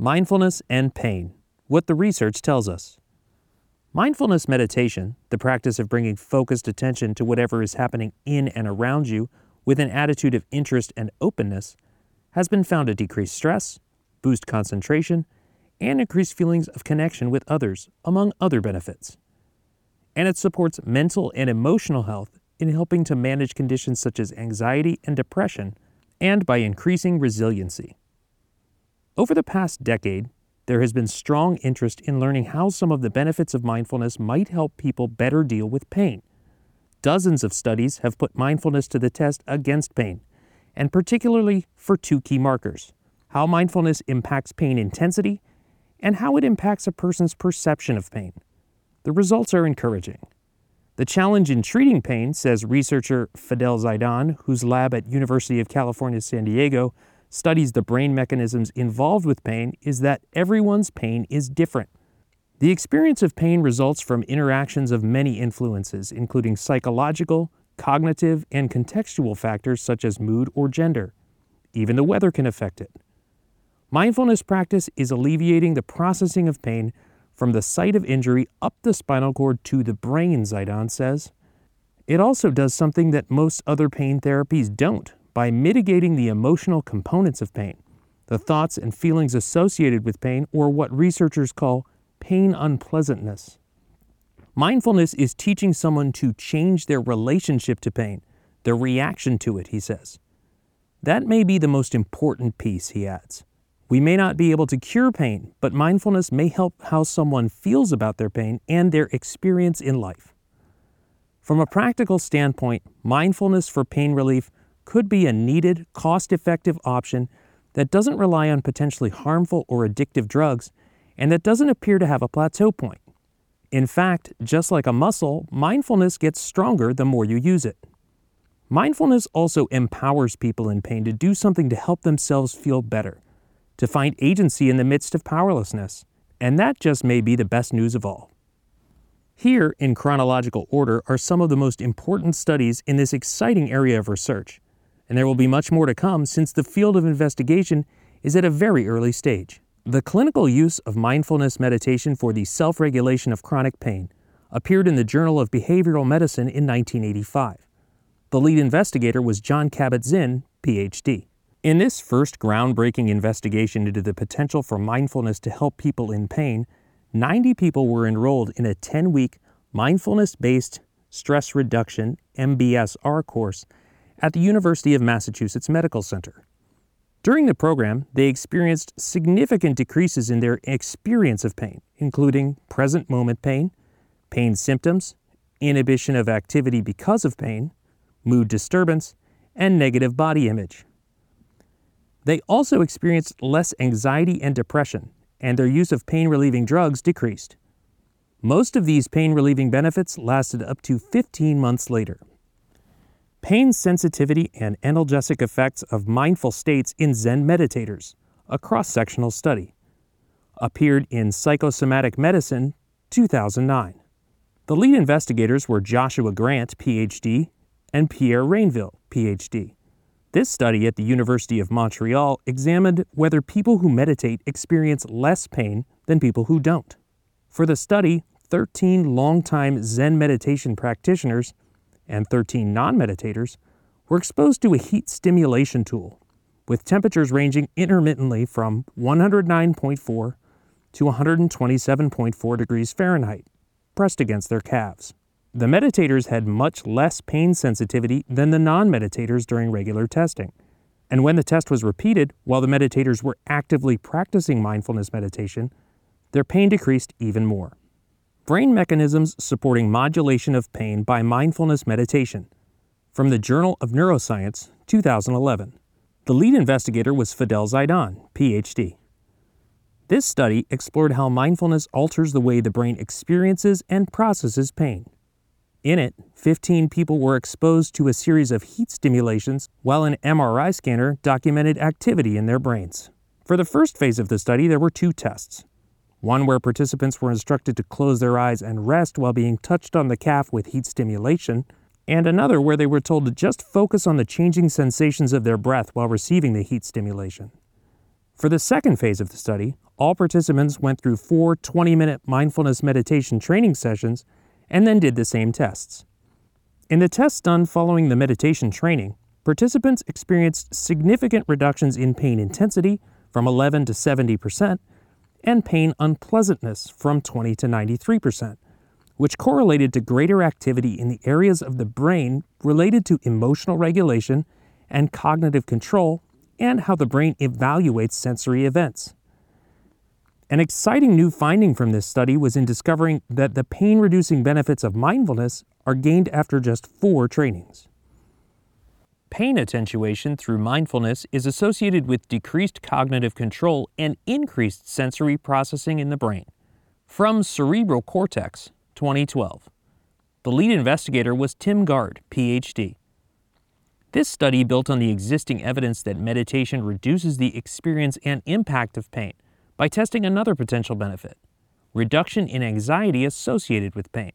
Mindfulness and pain. What the research tells us. Mindfulness meditation, the practice of bringing focused attention to whatever is happening in and around you with an attitude of interest and openness, has been found to decrease stress, boost concentration, and increase feelings of connection with others, among other benefits. And it supports mental and emotional health in helping to manage conditions such as anxiety and depression, and by increasing resiliency. Over the past decade, there has been strong interest in learning how some of the benefits of mindfulness might help people better deal with pain. Dozens of studies have put mindfulness to the test against pain, and particularly for two key markers how mindfulness impacts pain intensity and how it impacts a person's perception of pain. The results are encouraging. The challenge in treating pain, says researcher Fadel Zeidan, whose lab at University of California, San Diego studies the brain mechanisms involved with pain, is that everyone's pain is different. The experience of pain results from interactions of many influences, including psychological, cognitive, and contextual factors such as mood or gender. Even the weather can affect it. Mindfulness practice is alleviating the processing of pain from the site of injury up the spinal cord to the brain, Zeidan says. It also does something that most other pain therapies don't by mitigating the emotional components of pain, the thoughts and feelings associated with pain, or what researchers call pain unpleasantness. Mindfulness is teaching someone to change their relationship to pain, their reaction to it, he says. That may be the most important piece, he adds. We may not be able to cure pain, but mindfulness may help how someone feels about their pain and their experience in life. From a practical standpoint, mindfulness for pain relief could be a needed, cost effective option that doesn't rely on potentially harmful or addictive drugs and that doesn't appear to have a plateau point. In fact, just like a muscle, mindfulness gets stronger the more you use it. Mindfulness also empowers people in pain to do something to help themselves feel better to find agency in the midst of powerlessness. And that just may be the best news of all. Here, in chronological order, are some of the most important studies in this exciting area of research. And there will be much more to come since the field of investigation is at a very early stage. The clinical use of mindfulness meditation for the self regulation of chronic pain appeared in the Journal of Behavioral Medicine in 1985. The lead investigator was Jon Kabat-Zinn, PhD. In this first groundbreaking investigation into the potential for mindfulness to help people in pain, 90 people were enrolled in a 10 week mindfulness based stress reduction MBSR course at the University of Massachusetts Medical Center. During the program, they experienced significant decreases in their experience of pain, including present moment pain, pain symptoms, inhibition of activity because of pain, mood disturbance, and negative body image. They also experienced less anxiety and depression, and their use of pain relieving drugs decreased. Most of these pain relieving benefits lasted up to 15 months later. Pain sensitivity and analgesic effects of mindful states in Zen meditators, a cross sectional study, appeared in Psychosomatic Medicine 2009. The lead investigators were Joshua Grant, PhD, and Pierre Rainville, PhD. This study at the University of Montreal examined whether people who meditate experience less pain than people who don't. For the study, 13 longtime Zen meditation practitioners and 13 non meditators were exposed to a heat stimulation tool with temperatures ranging intermittently from 109.4 to 127.4 degrees Fahrenheit pressed against their calves. The meditators had much less pain sensitivity than the non meditators during regular testing. And when the test was repeated while the meditators were actively practicing mindfulness meditation, their pain decreased even more. Brain mechanisms supporting modulation of pain by mindfulness meditation. From the Journal of Neuroscience, 2011. The lead investigator was Fadel Zeidan, PhD. This study explored how mindfulness alters the way the brain experiences and processes pain. In it, 15 people were exposed to a series of heat stimulations while an MRI scanner documented activity in their brains. For the first phase of the study, there were two tests one where participants were instructed to close their eyes and rest while being touched on the calf with heat stimulation, and another where they were told to just focus on the changing sensations of their breath while receiving the heat stimulation. For the second phase of the study, all participants went through four 20 minute mindfulness meditation training sessions and then did the same tests. In the tests done following the meditation training, participants experienced significant reductions in pain intensity from 11 to 70 percent and pain unpleasantness from 20 to 93 percent, which correlated to greater activity in the areas of the brain related to emotional regulation and cognitive control and how the brain evaluates sensory events. An exciting new finding from this study was in discovering that the pain reducing benefits of mindfulness are gained after just four trainings. Pain attenuation through mindfulness is associated with decreased cognitive control and increased sensory processing in the brain. From Cerebral Cortex, 2012. The lead investigator was Tim Gard, PhD. This study built on the existing evidence that meditation reduces the experience and impact of pain by testing another potential benefit reduction in anxiety associated with pain.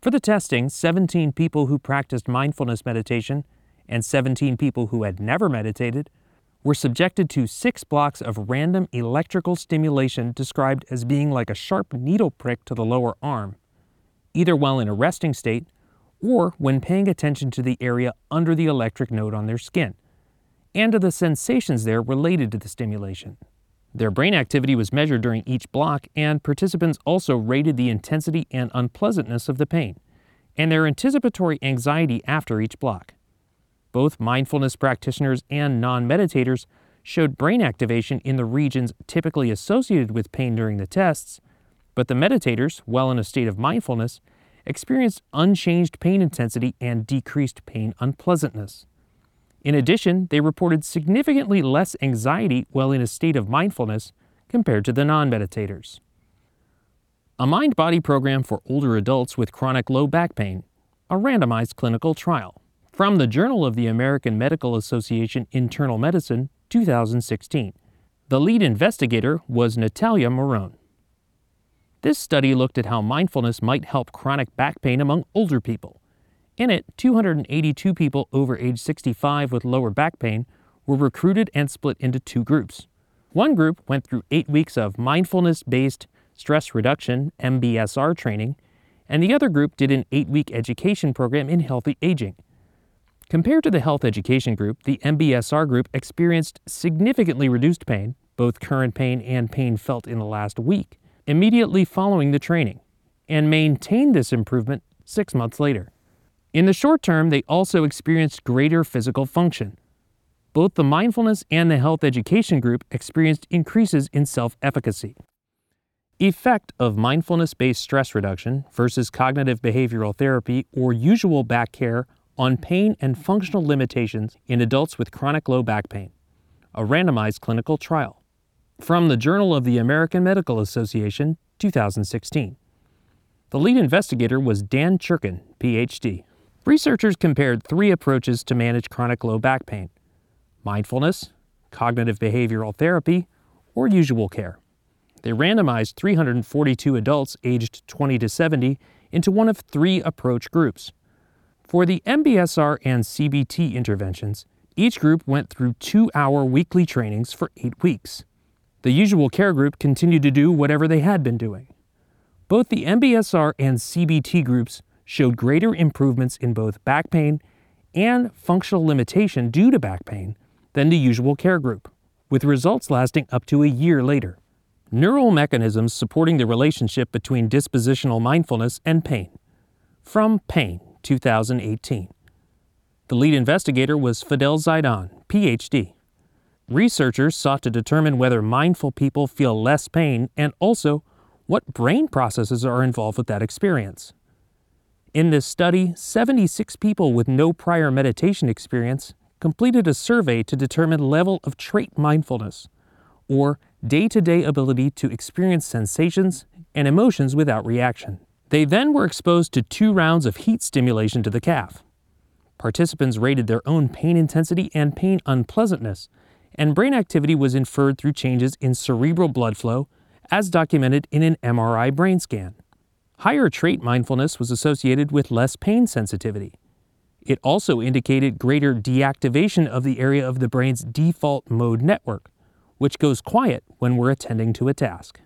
For the testing, 17 people who practiced mindfulness meditation and 17 people who had never meditated were subjected to six blocks of random electrical stimulation described as being like a sharp needle prick to the lower arm, either while in a resting state or when paying attention to the area under the electric node on their skin, and to the sensations there related to the stimulation. Their brain activity was measured during each block, and participants also rated the intensity and unpleasantness of the pain, and their anticipatory anxiety after each block. Both mindfulness practitioners and non meditators showed brain activation in the regions typically associated with pain during the tests, but the meditators, while in a state of mindfulness, experienced unchanged pain intensity and decreased pain unpleasantness. In addition, they reported significantly less anxiety while in a state of mindfulness compared to the non meditators. A mind body program for older adults with chronic low back pain, a randomized clinical trial. From the Journal of the American Medical Association Internal Medicine, 2016. The lead investigator was Natalia Morone. This study looked at how mindfulness might help chronic back pain among older people. In it, 282 people over age 65 with lower back pain were recruited and split into two groups. One group went through eight weeks of mindfulness based stress reduction MBSR training, and the other group did an eight week education program in healthy aging. Compared to the health education group, the MBSR group experienced significantly reduced pain, both current pain and pain felt in the last week, immediately following the training, and maintained this improvement six months later. In the short term, they also experienced greater physical function. Both the mindfulness and the health education group experienced increases in self efficacy. Effect of mindfulness based stress reduction versus cognitive behavioral therapy or usual back care on pain and functional limitations in adults with chronic low back pain, a randomized clinical trial. From the Journal of the American Medical Association, 2016. The lead investigator was Dan Cherkin, PhD. Researchers compared three approaches to manage chronic low back pain mindfulness, cognitive behavioral therapy, or usual care. They randomized 342 adults aged 20 to 70 into one of three approach groups for the MBSR and CBT interventions, each group went through two hour weekly trainings for eight weeks. The usual care group continued to do whatever they had been doing. Both the MBSR and CBT groups showed greater improvements in both back pain and functional limitation due to back pain than the usual care group, with results lasting up to a year later. Neural mechanisms supporting the relationship between dispositional mindfulness and pain. From Pain 2018. The lead investigator was Fadel Zeidan, PhD. Researchers sought to determine whether mindful people feel less pain and also what brain processes are involved with that experience. In this study, 76 people with no prior meditation experience completed a survey to determine level of trait mindfulness, or day to day ability to experience sensations and emotions without reaction. They then were exposed to two rounds of heat stimulation to the calf. Participants rated their own pain intensity and pain unpleasantness, and brain activity was inferred through changes in cerebral blood flow, as documented in an MRI brain scan. Higher trait mindfulness was associated with less pain sensitivity. It also indicated greater deactivation of the area of the brain's default mode network, which goes quiet when we're attending to a task.